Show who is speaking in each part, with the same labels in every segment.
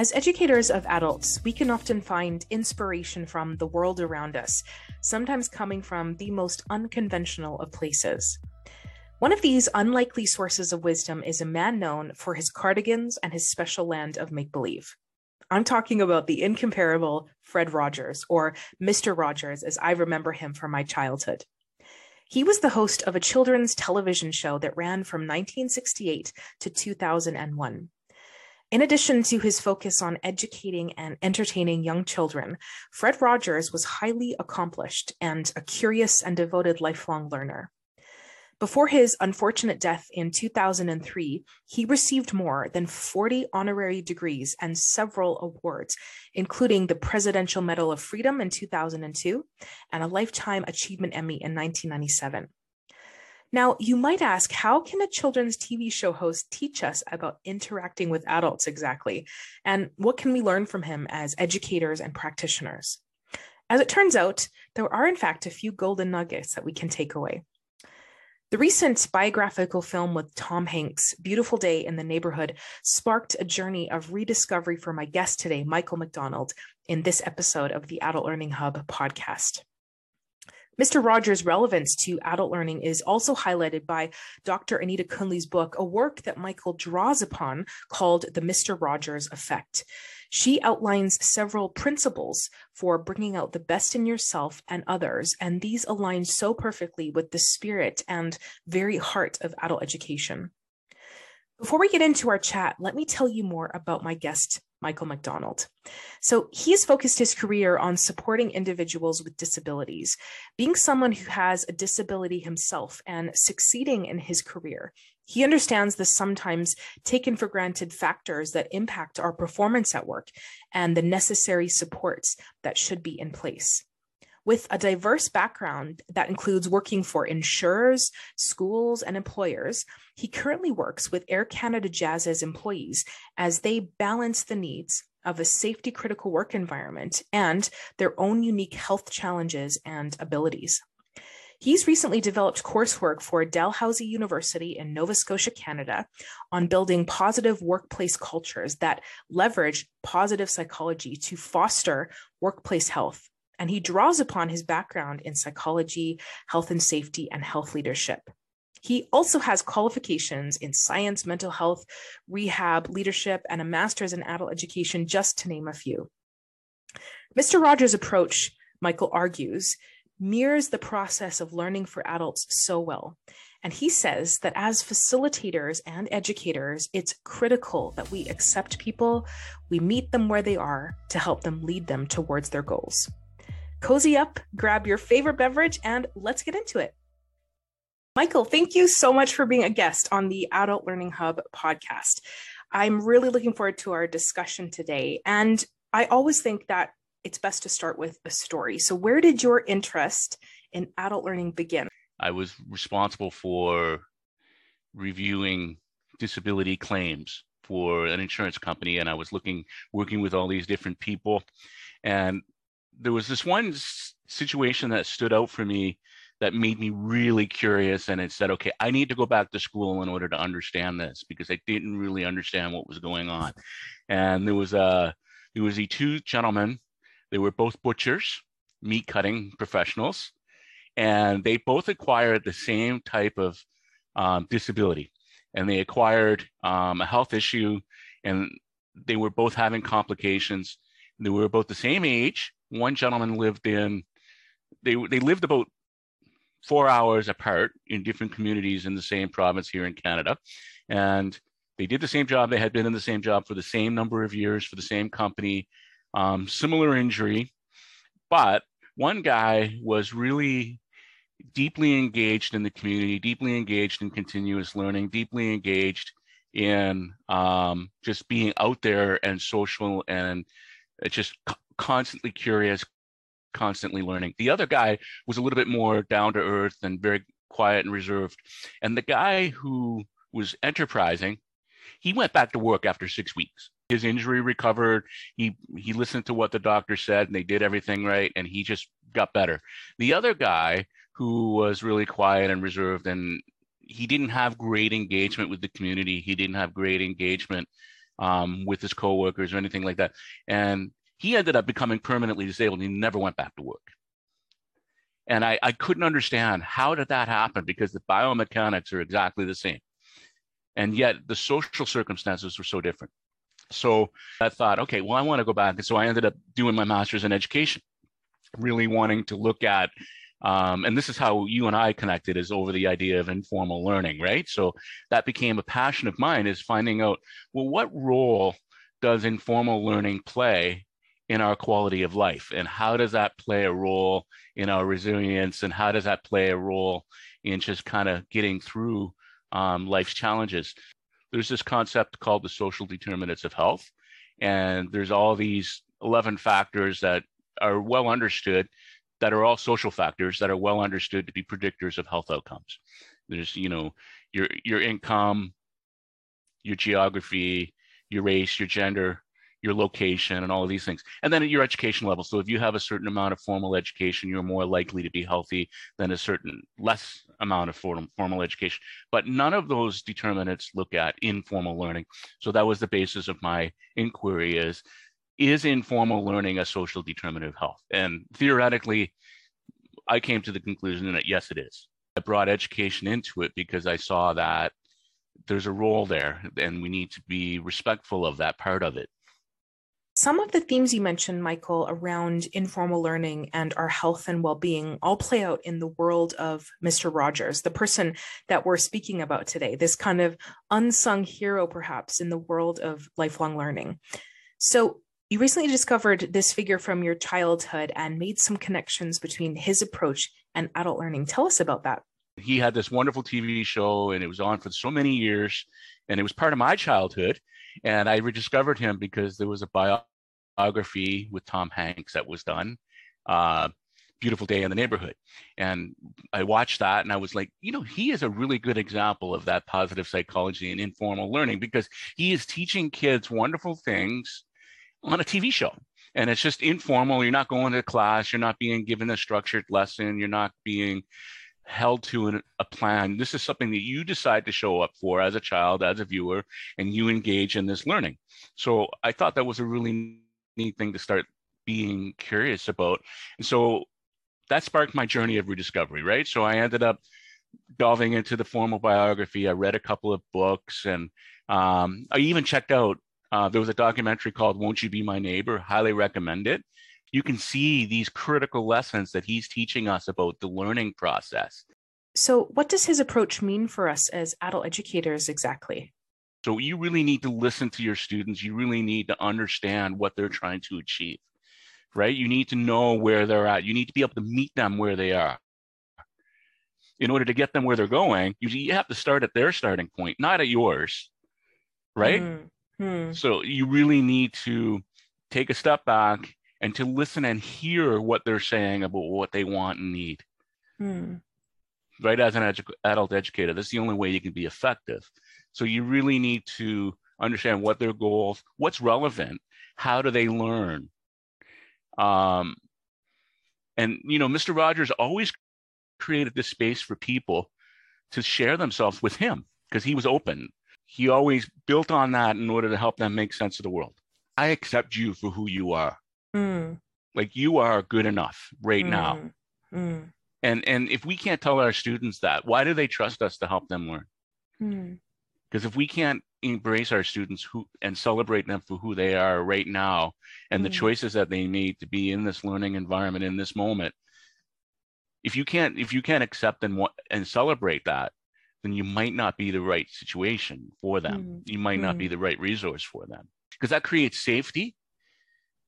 Speaker 1: As educators of adults, we can often find inspiration from the world around us, sometimes coming from the most unconventional of places. One of these unlikely sources of wisdom is a man known for his cardigans and his special land of make believe. I'm talking about the incomparable Fred Rogers, or Mr. Rogers, as I remember him from my childhood. He was the host of a children's television show that ran from 1968 to 2001. In addition to his focus on educating and entertaining young children, Fred Rogers was highly accomplished and a curious and devoted lifelong learner. Before his unfortunate death in 2003, he received more than 40 honorary degrees and several awards, including the Presidential Medal of Freedom in 2002 and a Lifetime Achievement Emmy in 1997. Now, you might ask, how can a children's TV show host teach us about interacting with adults exactly? And what can we learn from him as educators and practitioners? As it turns out, there are in fact a few golden nuggets that we can take away. The recent biographical film with Tom Hanks, Beautiful Day in the Neighborhood, sparked a journey of rediscovery for my guest today, Michael McDonald, in this episode of the Adult Learning Hub podcast. Mr. Rogers' relevance to adult learning is also highlighted by Dr. Anita Kuhnley's book, a work that Michael draws upon called The Mr. Rogers Effect. She outlines several principles for bringing out the best in yourself and others, and these align so perfectly with the spirit and very heart of adult education. Before we get into our chat, let me tell you more about my guest, Michael McDonald. So he has focused his career on supporting individuals with disabilities, being someone who has a disability himself and succeeding in his career. He understands the sometimes taken for granted factors that impact our performance at work and the necessary supports that should be in place. With a diverse background that includes working for insurers, schools, and employers, he currently works with Air Canada Jazz's employees as they balance the needs of a safety critical work environment and their own unique health challenges and abilities. He's recently developed coursework for Dalhousie University in Nova Scotia, Canada, on building positive workplace cultures that leverage positive psychology to foster workplace health. And he draws upon his background in psychology, health and safety, and health leadership. He also has qualifications in science, mental health, rehab, leadership, and a master's in adult education, just to name a few. Mr. Rogers' approach, Michael argues, mirrors the process of learning for adults so well. And he says that as facilitators and educators, it's critical that we accept people, we meet them where they are to help them lead them towards their goals. Cozy up, grab your favorite beverage, and let's get into it. Michael, thank you so much for being a guest on the Adult Learning Hub podcast. I'm really looking forward to our discussion today. And I always think that it's best to start with a story. So, where did your interest in adult learning begin?
Speaker 2: I was responsible for reviewing disability claims for an insurance company, and I was looking, working with all these different people. And there was this one situation that stood out for me that made me really curious and it said okay i need to go back to school in order to understand this because i didn't really understand what was going on and there was a there was the two gentlemen they were both butchers, meat cutting professionals, and they both acquired the same type of um, disability. And they acquired um, a health issue, and they were both having complications. They were both the same age. One gentleman lived in, they, they lived about four hours apart in different communities in the same province here in Canada. And they did the same job. They had been in the same job for the same number of years for the same company um, similar injury, but one guy was really deeply engaged in the community, deeply engaged in continuous learning, deeply engaged in um, just being out there and social and just constantly curious, constantly learning. The other guy was a little bit more down to earth and very quiet and reserved. And the guy who was enterprising, he went back to work after six weeks his injury recovered. He he listened to what the doctor said and they did everything right and he just got better. The other guy who was really quiet and reserved and he didn't have great engagement with the community. He didn't have great engagement um, with his coworkers or anything like that. And he ended up becoming permanently disabled. And he never went back to work. And I, I couldn't understand how did that happen because the biomechanics are exactly the same. And yet the social circumstances were so different. So I thought, okay, well, I want to go back. And so I ended up doing my master's in education, really wanting to look at um, and this is how you and I connected is over the idea of informal learning, right? So that became a passion of mine is finding out, well, what role does informal learning play in our quality of life? And how does that play a role in our resilience? And how does that play a role in just kind of getting through um, life's challenges? There's this concept called the social determinants of health. And there's all these 11 factors that are well understood that are all social factors that are well understood to be predictors of health outcomes. There's, you know, your your income, your geography, your race, your gender, your location, and all of these things. And then at your education level. So if you have a certain amount of formal education, you're more likely to be healthy than a certain less amount of formal, formal education. But none of those determinants look at informal learning. So that was the basis of my inquiry is is informal learning a social determinant of health? And theoretically, I came to the conclusion that yes, it is. I brought education into it because I saw that there's a role there and we need to be respectful of that part of it.
Speaker 1: Some of the themes you mentioned, Michael, around informal learning and our health and well being all play out in the world of Mr. Rogers, the person that we're speaking about today, this kind of unsung hero, perhaps, in the world of lifelong learning. So, you recently discovered this figure from your childhood and made some connections between his approach and adult learning. Tell us about that.
Speaker 2: He had this wonderful TV show and it was on for so many years and it was part of my childhood. And I rediscovered him because there was a biography with Tom Hanks that was done. Uh, beautiful day in the neighborhood. And I watched that and I was like, you know, he is a really good example of that positive psychology and informal learning because he is teaching kids wonderful things on a TV show. And it's just informal. You're not going to class. You're not being given a structured lesson. You're not being held to an, a plan. This is something that you decide to show up for as a child, as a viewer, and you engage in this learning. So I thought that was a really neat thing to start being curious about. And so that sparked my journey of rediscovery, right? So I ended up delving into the formal biography. I read a couple of books and um, I even checked out uh, there was a documentary called Won't You Be My Neighbor? Highly recommend it. You can see these critical lessons that he's teaching us about the learning process.
Speaker 1: So, what does his approach mean for us as adult educators exactly?
Speaker 2: So, you really need to listen to your students. You really need to understand what they're trying to achieve, right? You need to know where they're at. You need to be able to meet them where they are. In order to get them where they're going, you have to start at their starting point, not at yours, right? Mm. Hmm. So you really need to take a step back and to listen and hear what they're saying about what they want and need. Hmm. Right, as an edu- adult educator, that's the only way you can be effective. So you really need to understand what their goals, what's relevant, how do they learn. Um, and you know, Mr. Rogers always created this space for people to share themselves with him because he was open he always built on that in order to help them make sense of the world. I accept you for who you are. Mm. Like you are good enough right mm. now. Mm. And and if we can't tell our students that, why do they trust us to help them learn? Because if we can't embrace our students who and celebrate them for who they are right now and the mm. choices that they made to be in this learning environment in this moment, if you can't if you can't accept and what and celebrate that, then you might not be the right situation for them. Mm. You might not be mm. the right resource for them because that creates safety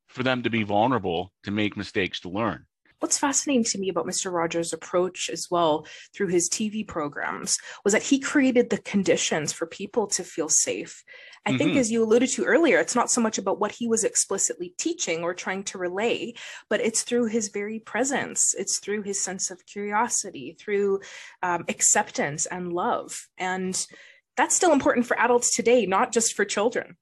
Speaker 2: for them to be vulnerable to make mistakes to learn.
Speaker 1: What's fascinating to me about Mr. Rogers' approach as well through his TV programs was that he created the conditions for people to feel safe. I mm-hmm. think, as you alluded to earlier, it's not so much about what he was explicitly teaching or trying to relay, but it's through his very presence. It's through his sense of curiosity, through um, acceptance and love. And that's still important for adults today, not just for children.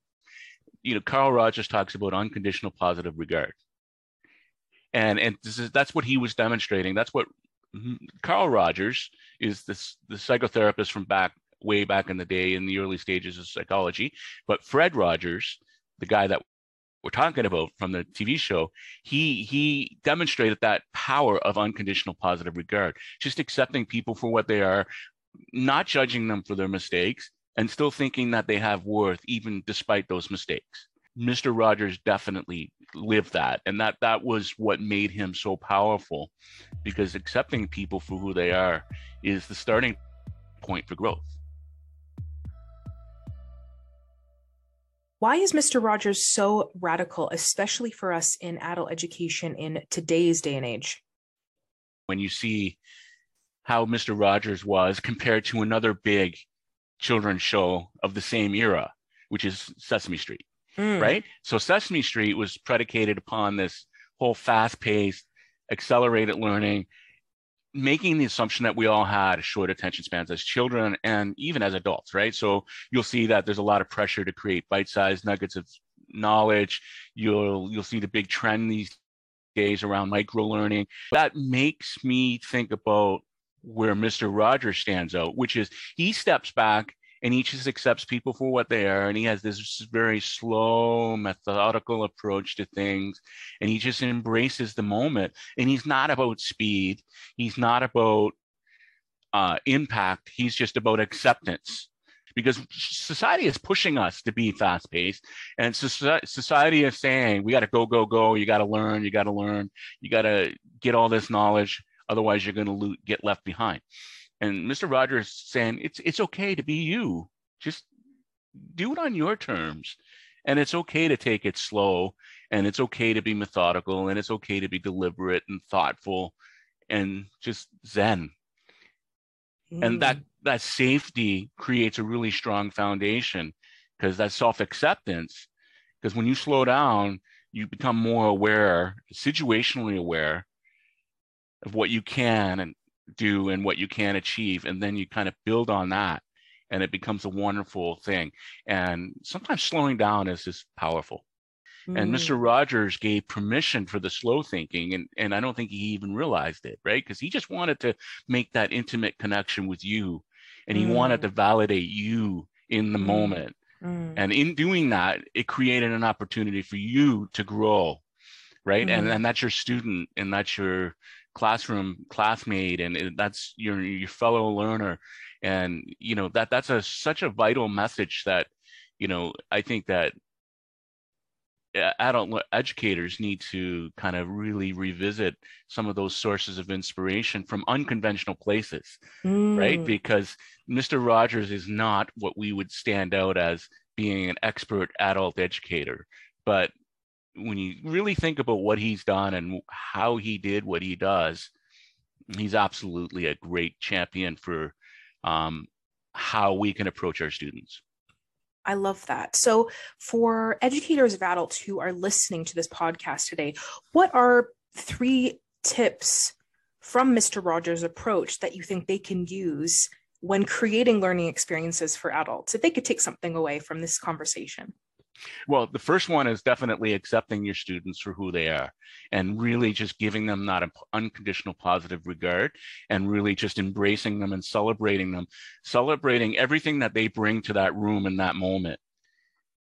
Speaker 2: You know, Carl Rogers talks about unconditional positive regard and and this is that's what he was demonstrating. That's what mm-hmm, Carl Rogers is this the psychotherapist from back way back in the day in the early stages of psychology. But Fred Rogers, the guy that we're talking about from the TV show, he he demonstrated that power of unconditional positive regard, just accepting people for what they are, not judging them for their mistakes, and still thinking that they have worth even despite those mistakes. Mr. Rogers definitely lived that, and that that was what made him so powerful, because accepting people for who they are is the starting point for growth.
Speaker 1: Why is Mr. Rogers so radical, especially for us in adult education in today's day and age?
Speaker 2: When you see how Mr. Rogers was compared to another big children's show of the same era, which is Sesame Street, mm. right? So Sesame Street was predicated upon this whole fast paced, accelerated learning, making the assumption that we all had short attention spans as children and even as adults, right? So you'll see that there's a lot of pressure to create bite-sized nuggets of knowledge. You'll you'll see the big trend these days around micro learning. That makes me think about where Mr. Rogers stands out, which is he steps back and he just accepts people for what they are and he has this very slow methodical approach to things and he just embraces the moment. And he's not about speed. He's not about uh, impact. He's just about acceptance. Because society is pushing us to be fast paced and society is saying we got to go go go. You got to learn. You got to learn. You got to get all this knowledge. Otherwise you're going to get left behind and Mr. Rogers saying it's it's okay to be you. Just do it on your terms. And it's okay to take it slow and it's okay to be methodical and it's okay to be deliberate and thoughtful and just zen. Mm. And that mm. that safety creates a really strong foundation because that self-acceptance because when you slow down you become more aware situationally aware of what you can and do and what you can achieve and then you kind of build on that and it becomes a wonderful thing and sometimes slowing down is just powerful mm. and mr rogers gave permission for the slow thinking and, and i don't think he even realized it right because he just wanted to make that intimate connection with you and he mm. wanted to validate you in the mm. moment mm. and in doing that it created an opportunity for you to grow right and mm. and that's your student and that's your classroom classmate and that's your your fellow learner. And you know that that's a such a vital message that you know i think that adult educators need to kind of really revisit some of those sources of inspiration from unconventional places mm. right because mr rogers is not what we would stand out as being an expert adult educator. But when you really think about what he's done and how he did what he does, he's absolutely a great champion for um, how we can approach our students.
Speaker 1: I love that. So, for educators of adults who are listening to this podcast today, what are three tips from Mr. Rogers' approach that you think they can use when creating learning experiences for adults? If they could take something away from this conversation.
Speaker 2: Well, the first one is definitely accepting your students for who they are and really just giving them that unconditional positive regard and really just embracing them and celebrating them, celebrating everything that they bring to that room in that moment.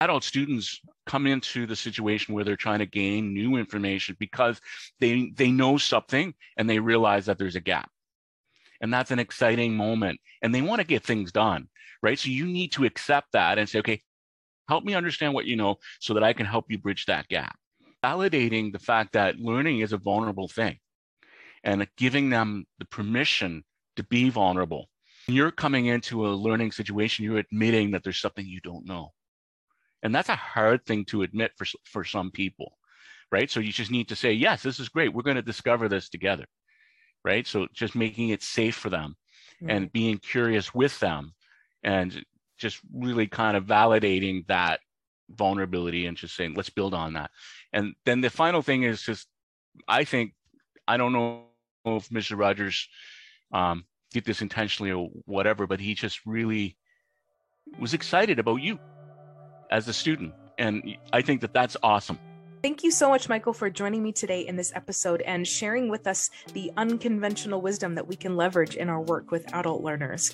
Speaker 2: Adult students come into the situation where they're trying to gain new information because they they know something and they realize that there's a gap. And that's an exciting moment and they want to get things done, right? So you need to accept that and say, okay, Help me understand what you know so that I can help you bridge that gap. Validating the fact that learning is a vulnerable thing and giving them the permission to be vulnerable. When you're coming into a learning situation, you're admitting that there's something you don't know. And that's a hard thing to admit for, for some people, right? So you just need to say, yes, this is great. We're going to discover this together, right? So just making it safe for them mm-hmm. and being curious with them and just really kind of validating that vulnerability and just saying let's build on that. And then the final thing is just i think i don't know if mr rogers um, did this intentionally or whatever but he just really was excited about you as a student. And i think that that's awesome.
Speaker 1: Thank you so much, Michael, for joining me today in this episode and sharing with us the unconventional wisdom that we can leverage in our work with adult learners.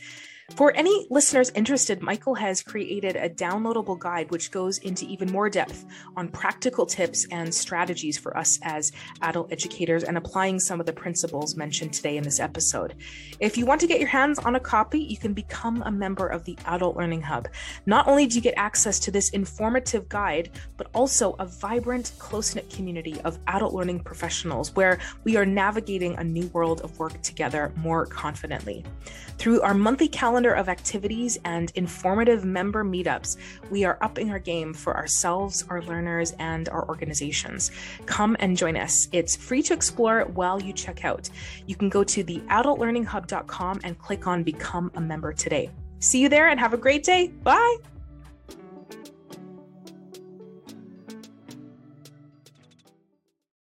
Speaker 1: For any listeners interested, Michael has created a downloadable guide which goes into even more depth on practical tips and strategies for us as adult educators and applying some of the principles mentioned today in this episode. If you want to get your hands on a copy, you can become a member of the Adult Learning Hub. Not only do you get access to this informative guide, but also a vibrant, close knit community of adult learning professionals where we are navigating a new world of work together more confidently. Through our monthly calendar of activities and informative member meetups, we are upping our game for ourselves, our learners, and our organizations. Come and join us. It's free to explore while you check out. You can go to the adultlearninghub.com and click on Become a Member today. See you there and have a great day. Bye.